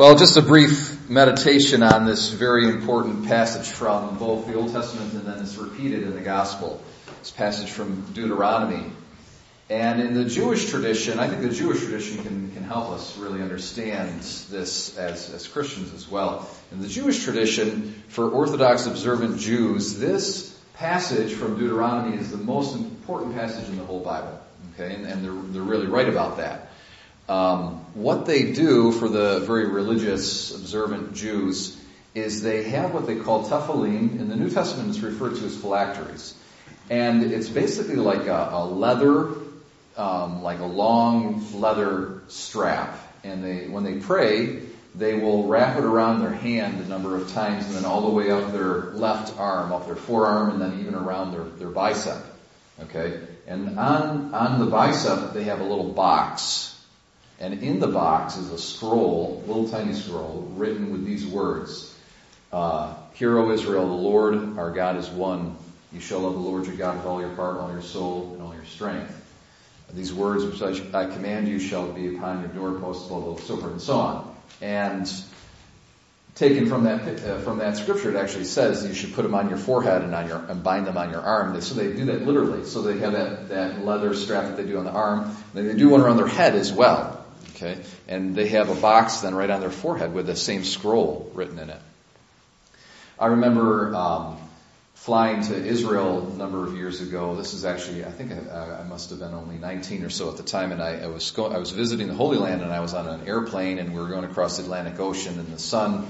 Well, just a brief meditation on this very important passage from both the Old Testament and then it's repeated in the Gospel. This passage from Deuteronomy. And in the Jewish tradition, I think the Jewish tradition can, can help us really understand this as, as Christians as well. In the Jewish tradition, for Orthodox observant Jews, this passage from Deuteronomy is the most important passage in the whole Bible. Okay, and, and they're, they're really right about that. Um, what they do for the very religious, observant Jews is they have what they call tefillin. In the New Testament, it's referred to as phylacteries, and it's basically like a, a leather, um, like a long leather strap. And they, when they pray, they will wrap it around their hand a number of times, and then all the way up their left arm, up their forearm, and then even around their, their bicep. Okay, and on on the bicep they have a little box and in the box is a scroll, little tiny scroll, written with these words. Uh, Hear, O Israel, the Lord our God is one. You shall love the Lord your God with all your heart, all your soul, and all your strength. These words which I, I command you shall be upon your doorposts, blah, blah, so forth and so on. And taken from that uh, from that scripture, it actually says you should put them on your forehead and on your and bind them on your arm. So they do that literally. So they have that that leather strap that they do on the arm. And they do one around their head as well. Okay? And they have a box then right on their forehead with the same scroll written in it. I remember um, flying to Israel a number of years ago. This is actually, I think I, I must have been only 19 or so at the time, and I, I was go, I was visiting the Holy Land, and I was on an airplane, and we were going across the Atlantic Ocean, and the sun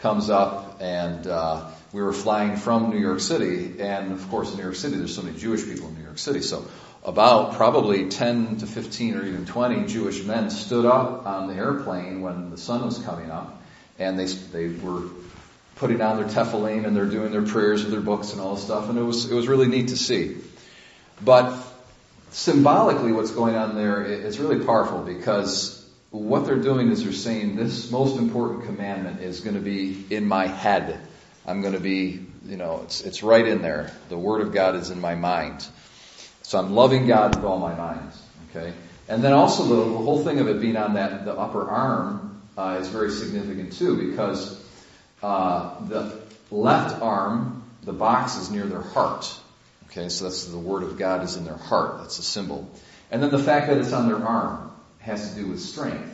comes up, and uh, we were flying from New York City, and of course in New York City, there's so many Jewish people in New York City, so about probably 10 to 15 or even 20 Jewish men stood up on the airplane when the sun was coming up, and they they were putting on their tefillin and they're doing their prayers with their books and all this stuff, and it was it was really neat to see. But symbolically, what's going on there is really powerful because what they're doing is they're saying this most important commandment is going to be in my head. I'm going to be, you know, it's it's right in there. The Word of God is in my mind. So I'm loving God with all my mind. Okay? And then also the, the whole thing of it being on that, the upper arm, uh, is very significant too because, uh, the left arm, the box is near their heart. Okay, so that's the word of God is in their heart. That's a symbol. And then the fact that it's on their arm has to do with strength.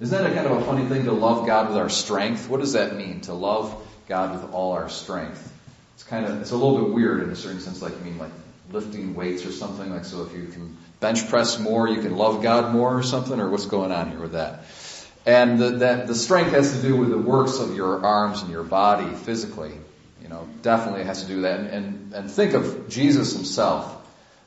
Isn't that a kind of a funny thing to love God with our strength? What does that mean? To love God with all our strength. It's kind of, it's a little bit weird in a certain sense, like, I mean, like, lifting weights or something? Like so if you can bench press more you can love god more or something? Or what's going on here with that? And the, that the strength has to do with the works of your arms and your body physically. You know definitely has to do with that. And, and, and think of jesus himself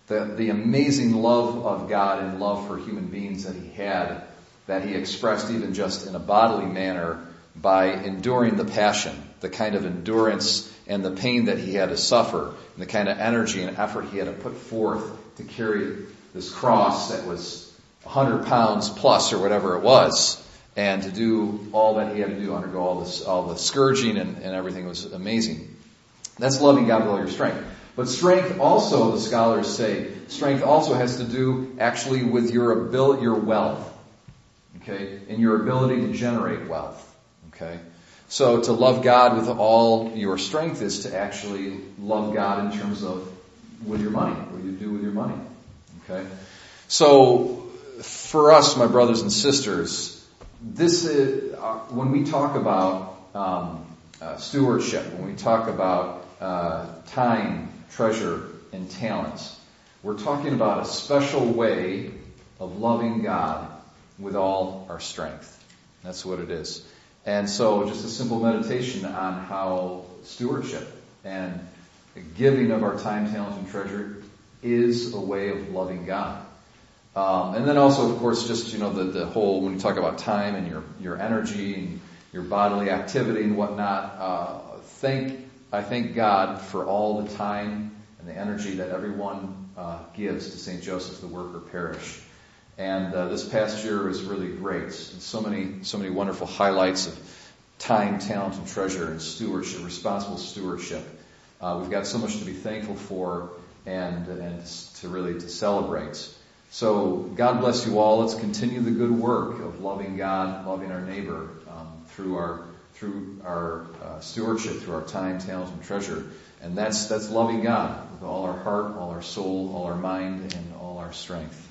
the, the amazing love of god and love for human beings that he had that he expressed even just in a bodily manner by enduring the passion the kind of endurance and the pain that he had to suffer, and the kind of energy and effort he had to put forth to carry this cross that was 100 pounds plus or whatever it was, and to do all that he had to do, undergo all this, all the scourging and, and everything was amazing. That's loving God with all your strength. But strength also, the scholars say, strength also has to do actually with your ability, your wealth. Okay? And your ability to generate wealth. Okay? So to love God with all your strength is to actually love God in terms of with your money, what you do with your money. Okay? So for us, my brothers and sisters, this is, uh, when we talk about um, uh, stewardship, when we talk about uh, time, treasure, and talents, we're talking about a special way of loving God with all our strength. That's what it is. And so just a simple meditation on how stewardship and giving of our time, talent, and treasure is a way of loving God. Um, and then also, of course, just, you know, the, the whole, when you talk about time and your, your energy and your bodily activity and whatnot, uh, thank, I thank God for all the time and the energy that everyone uh, gives to St. Joseph the Worker Parish. And uh, this past year was really great. So many, so many wonderful highlights of time, talent, and treasure, and stewardship, responsible stewardship. Uh, we've got so much to be thankful for and and to really to celebrate. So God bless you all. Let's continue the good work of loving God, loving our neighbor um, through our through our uh, stewardship, through our time, talent, and treasure. And that's that's loving God with all our heart, all our soul, all our mind, and all our strength.